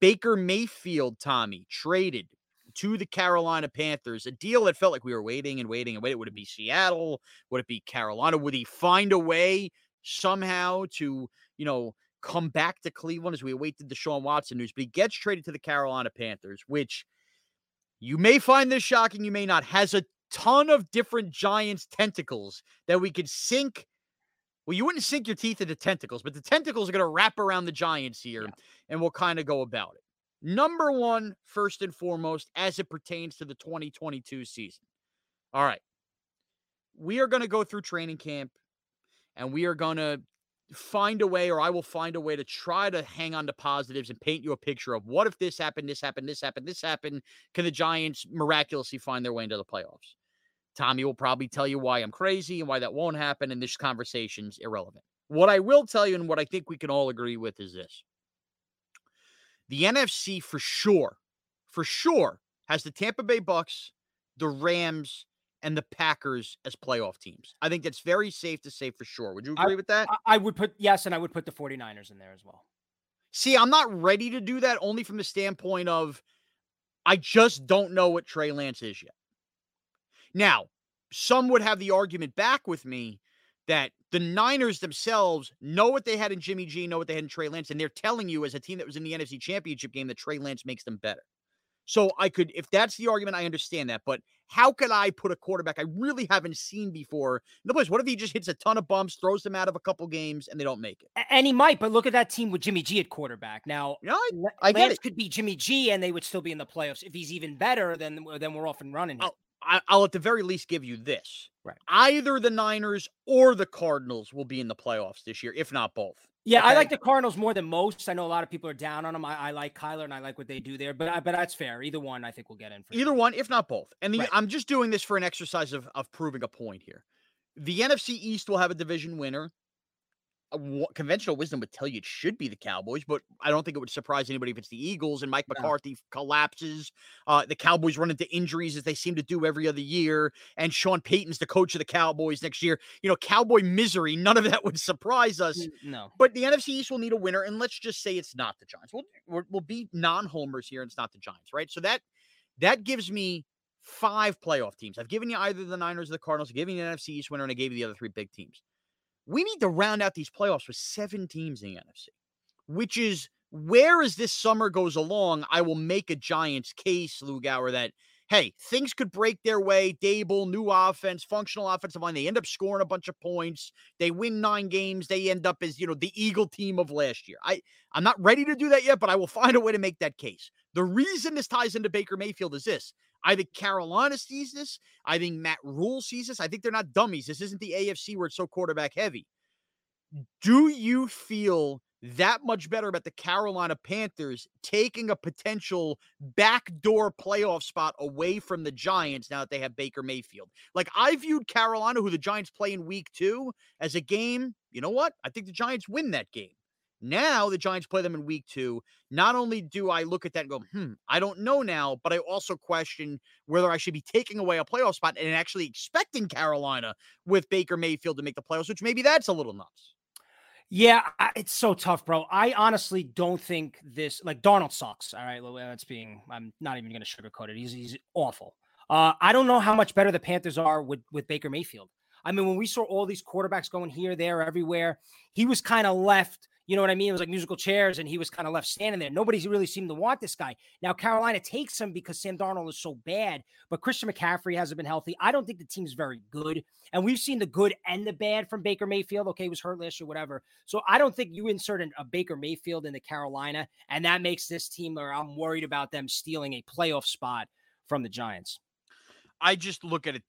Baker Mayfield, Tommy, traded to the Carolina Panthers, a deal that felt like we were waiting and waiting and waiting. Would it be Seattle? Would it be Carolina? Would he find a way somehow to, you know, come back to Cleveland as we awaited the Deshaun Watson news? But he gets traded to the Carolina Panthers, which you may find this shocking, you may not, has a ton of different Giants tentacles that we could sink. Well, you wouldn't sink your teeth into tentacles, but the tentacles are going to wrap around the Giants here, yeah. and we'll kind of go about it. Number one, first and foremost, as it pertains to the 2022 season. All right. We are going to go through training camp and we are going to find a way, or I will find a way to try to hang on to positives and paint you a picture of what if this happened, this happened, this happened, this happened. Can the Giants miraculously find their way into the playoffs? Tommy will probably tell you why I'm crazy and why that won't happen, and this conversation's irrelevant. What I will tell you, and what I think we can all agree with, is this the NFC for sure, for sure, has the Tampa Bay Bucks, the Rams, and the Packers as playoff teams. I think that's very safe to say for sure. Would you agree I, with that? I would put yes, and I would put the 49ers in there as well. See, I'm not ready to do that only from the standpoint of I just don't know what Trey Lance is yet. Now, some would have the argument back with me that the Niners themselves know what they had in Jimmy G, know what they had in Trey Lance, and they're telling you as a team that was in the NFC Championship game that Trey Lance makes them better. So I could, if that's the argument, I understand that. But how could I put a quarterback I really haven't seen before in the place? What if he just hits a ton of bumps, throws them out of a couple games, and they don't make it? And he might, but look at that team with Jimmy G at quarterback. Now, I, I Lance could be Jimmy G, and they would still be in the playoffs. If he's even better, then then we're off and running. Oh, I, will at the very least give you this. Right. Either the Niners or the Cardinals will be in the playoffs this year, if not both. Yeah, okay? I like the Cardinals more than most. I know a lot of people are down on them. I, I like Kyler and I like what they do there, but I, but that's fair. Either one, I think will get in. Either sure. one, if not both. And the, right. I'm just doing this for an exercise of of proving a point here. The NFC East will have a division winner conventional wisdom would tell you it should be the Cowboys, but I don't think it would surprise anybody if it's the Eagles and Mike McCarthy no. collapses. Uh, the Cowboys run into injuries as they seem to do every other year, and Sean Payton's the coach of the Cowboys next year. You know, Cowboy misery. None of that would surprise us. No, but the NFC East will need a winner, and let's just say it's not the Giants. We'll we'll be non-homers here, and it's not the Giants, right? So that that gives me five playoff teams. I've given you either the Niners or the Cardinals. You an NFC East winner, and I gave you the other three big teams we need to round out these playoffs with seven teams in the NFC, which is where as this summer goes along, I will make a Giants case, Lugauer, that hey, things could break their way. Daboll, new offense, functional offensive line. They end up scoring a bunch of points. They win nine games. They end up as, you know, the Eagle team of last year. I, I'm not ready to do that yet, but I will find a way to make that case. The reason this ties into Baker Mayfield is this. I think Carolina sees this. I think Matt Rhule sees this. I think they're not dummies. This isn't the AFC where it's so quarterback heavy. Do you feel that much better about the Carolina Panthers taking a potential backdoor playoff spot away from the Giants now that they have Baker Mayfield. Like I viewed Carolina, who the Giants play in week two, as a game. You know what? I think the Giants win that game. Now the Giants play them in week two. Not only do I look at that and go, hmm, I don't know now, but I also question whether I should be taking away a playoff spot and actually expecting Carolina with Baker Mayfield to make the playoffs, which maybe that's a little nuts. Yeah, it's so tough, bro. I honestly don't think this like Darnold sucks. All right, that's being. I'm not even going to sugarcoat it. He's he's awful. Uh, I don't know how much better the Panthers are with with Baker Mayfield. I mean, when we saw all these quarterbacks going here, there, everywhere, he was kind of left you know what I mean? It was like musical chairs, and he was kind of left standing there. Nobody's really seemed to want this guy. Now Carolina takes him because Sam Darnold is so bad, but Christian McCaffrey hasn't been healthy. I don't think the team's very good, and we've seen the good and the bad from Baker Mayfield. Okay, he was hurt last year, whatever. So I don't think you insert a Baker Mayfield into Carolina, and that makes this team. Or I'm worried about them stealing a playoff spot from the Giants. I just look at it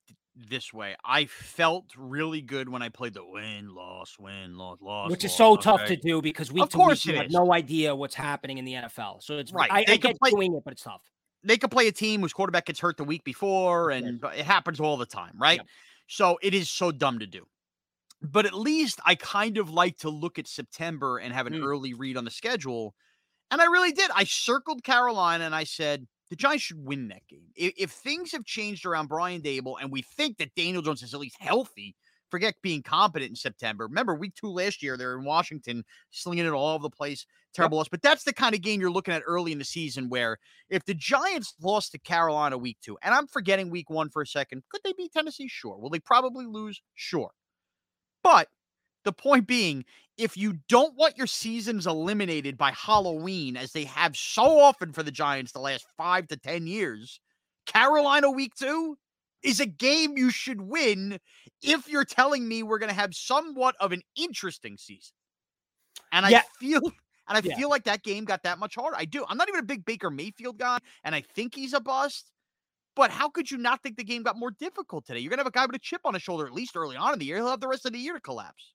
this way. I felt really good when I played the win, loss, win, loss, loss. Which is so tough to do because week of to week you have no idea what's happening in the NFL. So it's right. I, they I get play, doing it, but it's tough. They could play a team whose quarterback gets hurt the week before, and it happens all the time, right? So it is so dumb to do. But at least I kind of like to look at September and have an mm. early read on the schedule. And I really did. I circled Carolina and I said, the Giants should win that game. If, if, things have changed around Brian Daboll and we think that Daniel Jones is at least healthy forget being competent in September. Remember, week two last year, they're in Washington, slinging it all over the place. Terrible yep. loss. But that's the kind of game you're looking at early in the season where if the Giants lost to Carolina week two, and I'm forgetting week one for a second, could they beat Tennessee? Sure. Will they probably lose? Sure. But the point being, if you don't want your seasons eliminated by Halloween, as they have so often for the Giants the last five to 10 years, Carolina week two is a game you should win if you're telling me we're going to have somewhat of an interesting season. And I feel. And I yeah. feel like that game got that much harder. I do. I'm not even a big Baker Mayfield guy, and I think he's a bust. But how could you not think the game got more difficult today? You're gonna have a guy with a chip on his shoulder at least early on in the year. He'll have the rest of the year to collapse.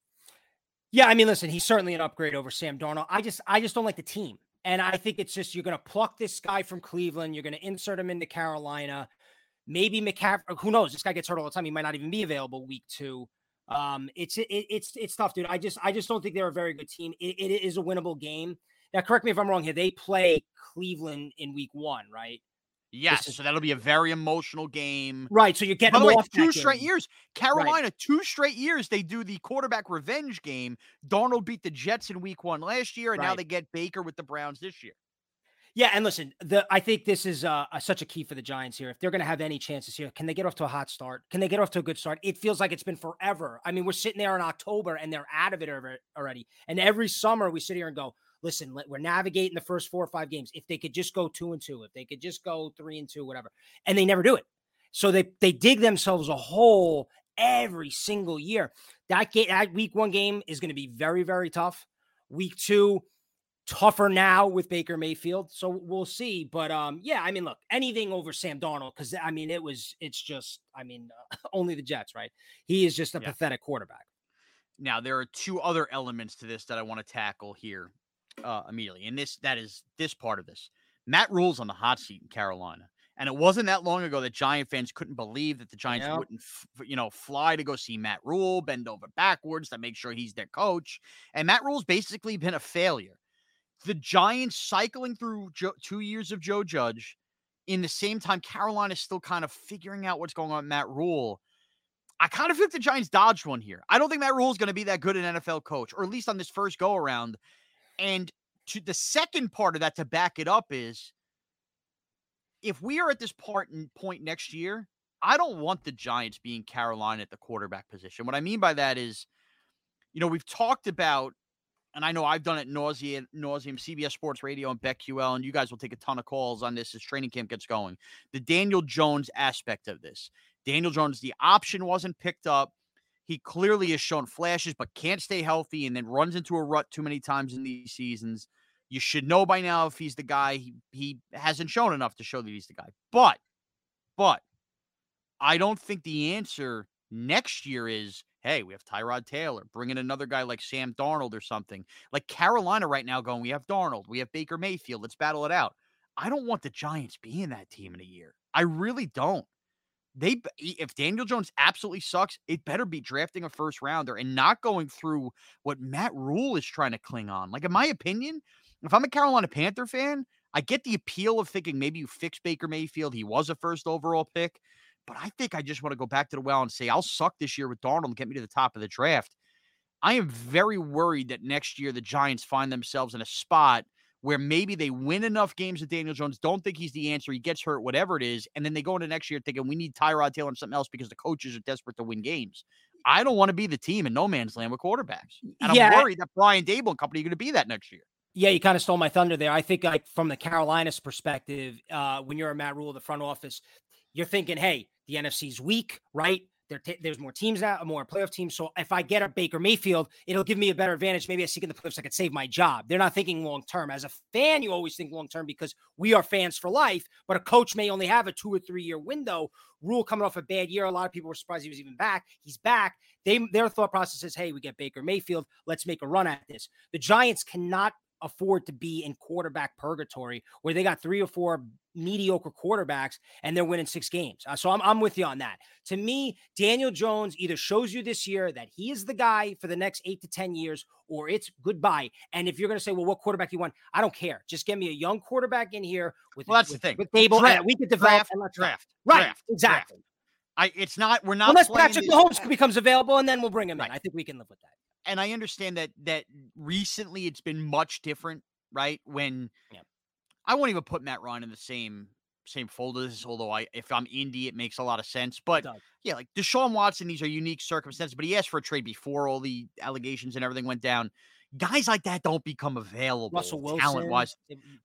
Yeah, I mean, listen, he's certainly an upgrade over Sam Darnold. I just, I just don't like the team, and I think it's just you're gonna pluck this guy from Cleveland, you're gonna insert him into Carolina. Maybe McCaffrey. Who knows? This guy gets hurt all the time. He might not even be available week two. Um, it's it, it's it's tough, dude. I just I just don't think they're a very good team. It, it is a winnable game. Now, correct me if I'm wrong here. They play Cleveland in week one, right? Yes, is, so that'll be a very emotional game. Right. So you're getting By way, two straight game. years. Carolina, right. two straight years, they do the quarterback revenge game. Darnold beat the Jets in week one last year, and right. now they get Baker with the Browns this year. Yeah, and listen, the I think this is uh, such a key for the Giants here. If they're going to have any chances here, can they get off to a hot start? Can they get off to a good start? It feels like it's been forever. I mean, we're sitting there in October and they're out of it already. And every summer we sit here and go, listen, we're navigating the first four or five games. If they could just go two and two, if they could just go three and two, whatever, and they never do it. So they they dig themselves a hole every single year. That game, that week one game is going to be very very tough. Week two, tougher now with Baker Mayfield. So we'll see. But um, yeah, I mean, look, anything over Sam Darnold because I mean, it was it's just I mean, uh, only the Jets, right? He is just a yeah. pathetic quarterback. Now there are two other elements to this that I want to tackle here uh, immediately. And this that is this part of this. Matt Rhule's on the hot seat in Carolina. And it wasn't that long ago that Giant fans couldn't believe that the Giants yep. wouldn't, f- you know, fly to go see Matt Rhule, bend over backwards to make sure he's their coach. And Matt Rhule's basically been a failure. The Giants cycling through jo- two years of Joe Judge. In the same time, Carolina's still kind of figuring out what's going on with Matt Rhule. I kind of feel like the Giants dodged one here. I don't think Matt Rhule is going to be that good an NFL coach, or at least on this first go around. And to the second part of that to back it up is if we are at this part in point next year, I don't want the Giants being Carolina at the quarterback position. What I mean by that is, you know, we've talked about, and I know I've done it nauseum, nauseum, CBS Sports Radio and BetQL, and you guys will take a ton of calls on this as training camp gets going. The Daniel Jones aspect of this. Daniel Jones, the option wasn't picked up. He clearly has shown flashes, but can't stay healthy and then runs into a rut too many times in these seasons. You should know by now if he's the guy. He, he hasn't shown enough to show that he's the guy. But, but I don't think the answer next year is, hey, we have Tyrod Taylor, bring in another guy like Sam Darnold or something. Like Carolina right now going, we have Darnold, we have Baker Mayfield, let's battle it out. I don't want the Giants being that team in a year. I really don't they if Daniel Jones absolutely sucks, it better be drafting a first rounder and not going through what Matt Rhule is trying to cling on. Like in my opinion, if I'm a Carolina Panther fan, I get the appeal of thinking maybe you fix Baker Mayfield. He was a first overall pick, but I think I just want to go back to the well and say I'll suck this year with Darnold and get me to the top of the draft. I am very worried that next year the Giants find themselves in a spot where maybe they win enough games with Daniel Jones, don't think he's the answer, he gets hurt, whatever it is, and then they go into next year thinking we need Tyrod Taylor and something else because the coaches are desperate to win games. I don't want to be the team in no man's land with quarterbacks. And yeah. I'm worried that Brian Daboll and company are going to be that next year. Yeah, you kind of stole my thunder there. I think like from the Carolinas perspective, uh, when you're a Matt Rhule, the front office, you're thinking, hey, the NFC's weak, right? T- there's more teams now, more playoff teams. So if I get a Baker Mayfield, it'll give me a better advantage. Maybe I seek in the playoffs, I could save my job. They're not thinking long term. As a fan, you always think long term because we are fans for life. But a coach may only have a two or three year window. Rhule coming off a bad year. A lot of people were surprised he was even back. He's back. They their thought process is, hey, we get Baker Mayfield. Let's make a run at this. The Giants cannot afford to be in quarterback purgatory where they got three or four mediocre quarterbacks and they're winning six games. Uh, so I'm, I'm with you on that. To me, Daniel Jones either shows you this year that he is the guy for the next eight to 10 years or it's goodbye. And if you're going to say, well, what quarterback do you want? I don't care. Just get me a young quarterback in here with, well, that's with, the thing. with Daboll. Draft, we could develop draft, draft, Right. Draft, exactly. Draft. I it's not we're not unless Patrick Mahomes becomes available, and then we'll bring him Right. in. I think we can live with that. And I understand that that recently it's been much different, right? When Yeah. I won't even put Matt Ryan in the same same folder as this, although I if I'm Indy, it makes a lot of sense. But yeah, like Deshaun Watson, these are unique circumstances, but he asked for a trade before all the allegations and everything went down. Guys like that don't become available Russell Wilson, talent wise.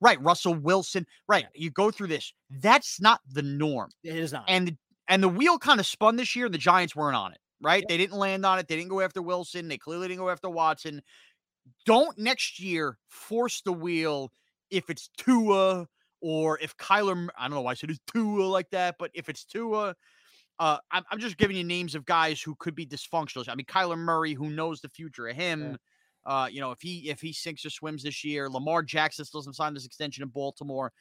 Right. Russell Wilson. Right. You go through this. That's not the norm. it is not. And and the wheel kind of spun this year. The Giants weren't on it, right? Yep. They didn't land on it. They didn't go after Wilson. They clearly didn't go after Watson. Don't next year force the wheel if it's Tua or if Kyler. I don't know why I said it's Tua like that, but if it's Tua, uh, I'm, I'm just giving you names of guys who could be dysfunctional. I mean, Kyler Murray, who knows the future of him. Uh, you know, if he if he sinks or swims this year, Lamar Jackson still doesn't sign this extension in Baltimore.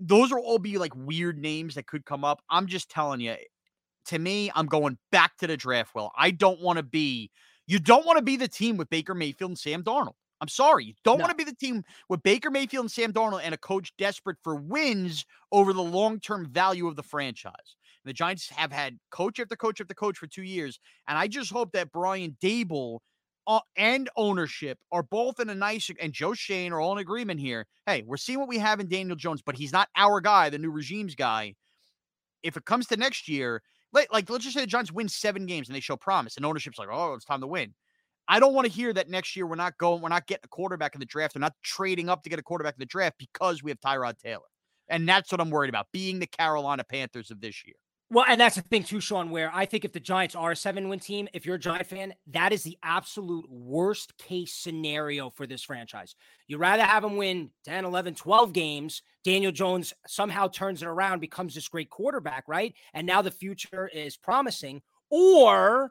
Those are all be like weird names that could come up. I'm just telling you, to me, I'm going back to the draft. Well, I don't want to be. You don't want to be the team with Baker Mayfield and Sam Darnold. I'm sorry, you don't No. want to be the team with Baker Mayfield and Sam Darnold and a coach desperate for wins over the long term value of the franchise. The Giants have had coach after coach after coach for two years, and I just hope that Brian Daboll uh, and ownership are both in a nice and Joe Schoen are all in agreement here. Hey, we're seeing what we have in Daniel Jones, but he's not our guy, the new regime's guy. If it comes to next year, like, like let's just say the Giants win seven games and they show promise, and ownership's like, oh, it's time to win. I don't want to hear that next year we're not going, we're not getting a quarterback in the draft. We're not trading up to get a quarterback in the draft because we have Tyrod Taylor. And that's what I'm worried about, being the Carolina Panthers of this year. Well, and that's the thing too, Sean, where I think if the Giants are a seven win team, if you're a Giant fan, that is the absolute worst case scenario for this franchise. You'd rather have them win 10, 11, 12 games. Daniel Jones somehow turns it around, becomes this great quarterback, right? And now the future is promising. Or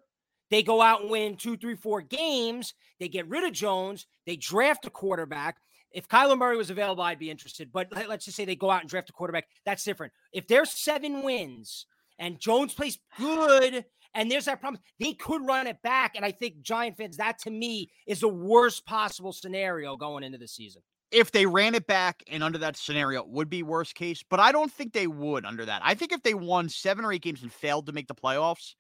they go out and win two, three, four games. They get rid of Jones. They draft a quarterback. If Kyler Murray was available, I'd be interested. But let- let's just say they go out and draft a quarterback. That's different. If they're seven wins and Jones plays good, and there's that problem, they could run it back. And I think Giant fans, that to me is the worst possible scenario going into the season. if they ran it back and under that scenario it would be worst case, but I don't think they would under that. I think if they won seven or eight games and failed to make the playoffs,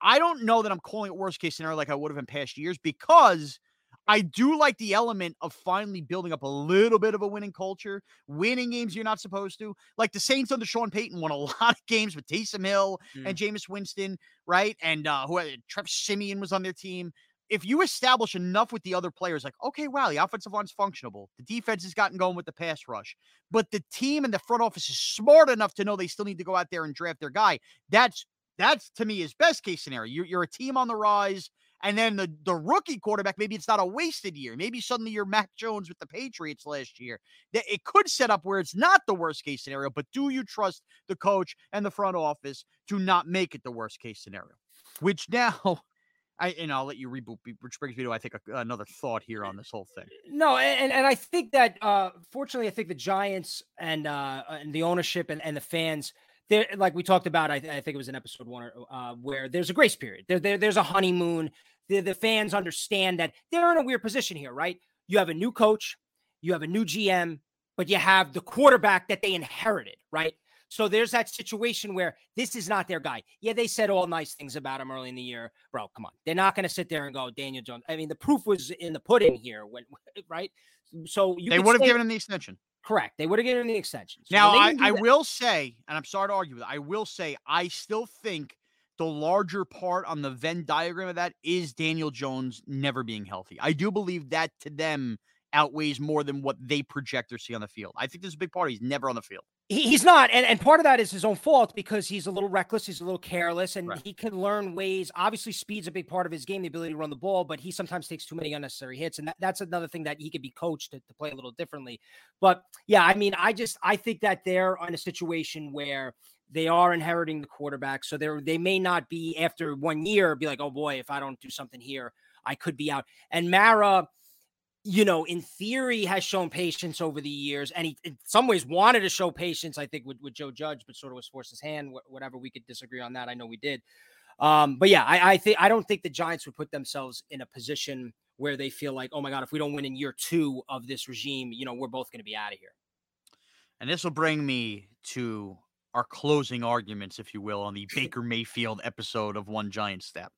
I don't know that I'm calling it worst case scenario like I would have in past years because I do like the element of finally building up a little bit of a winning culture, winning games you're not supposed to. Like the Saints under Sean Payton won a lot of games with Taysom Hill and Jameis Winston, right? And uh who had Trev Siemian was on their team if you establish enough with the other players, like, okay, wow, the offensive line's functionable. The defense has gotten going with the pass rush, but the team and the front office is smart enough to know they still need to go out there and draft their guy. That's that's to me is best case scenario. You're, you're a team on the rise, and then the the rookie quarterback, maybe it's not a wasted year. Maybe suddenly you're Mac Jones with the Patriots last year. That it could set up where it's not the worst case scenario, but do you trust the coach and the front office to not make it the worst case scenario? Which now I and I'll let you reboot, which brings me to I think a, another thought here on this whole thing. No, and and I think that uh fortunately, I think the Giants and uh and the ownership and, and the fans, they're like we talked about. I, I think it was in episode one, uh, where there's a grace period. There, there there's a honeymoon. The the fans understand that they're in a weird position here, right? You have a new coach, you have a new GM, but you have the quarterback that they inherited, right? So there's that situation where this is not their guy. Yeah, they said all nice things about him early in the year, bro. Come on, they're not going to sit there and go Daniel Jones. I mean, the proof was in the pudding here, when right. So you They would have say- given him the extension. correct. They would have given him the extension. So now I, I will say, and I'm sorry to argue with it, I will say I still think the larger part on the Venn diagram of that is Daniel Jones never being healthy. I do believe that to them outweighs more than what they project or see on the field. I think there's a big part. He's never on the field. He's not, and, and part of that is his own fault because he's a little reckless, he's a little careless, and Right. he can learn ways. Obviously, speed's a big part of his game, the ability to run the ball, but he sometimes takes too many unnecessary hits, and that, that's another thing that he could be coached to, to play a little differently. But yeah, I mean, I just I think that they're in a situation where they are inheriting the quarterback, so they're they may not be after one year be like, oh boy, if I don't do something here, I could be out. And Mara you know, in theory, has shown patience over the years, and he, in some ways, wanted to show patience. I think with, with Joe Judge, but sort of was forced his hand. wh- Whatever we could disagree on that, I know we did. Um, but yeah, I, I think I don't think the Giants would put themselves in a position where they feel like, oh my god, if we don't win in year two of this regime, you know, we're both going to be out of here. And this will bring me to our closing arguments, if you will, on the Baker Mayfield episode of One Giant Step.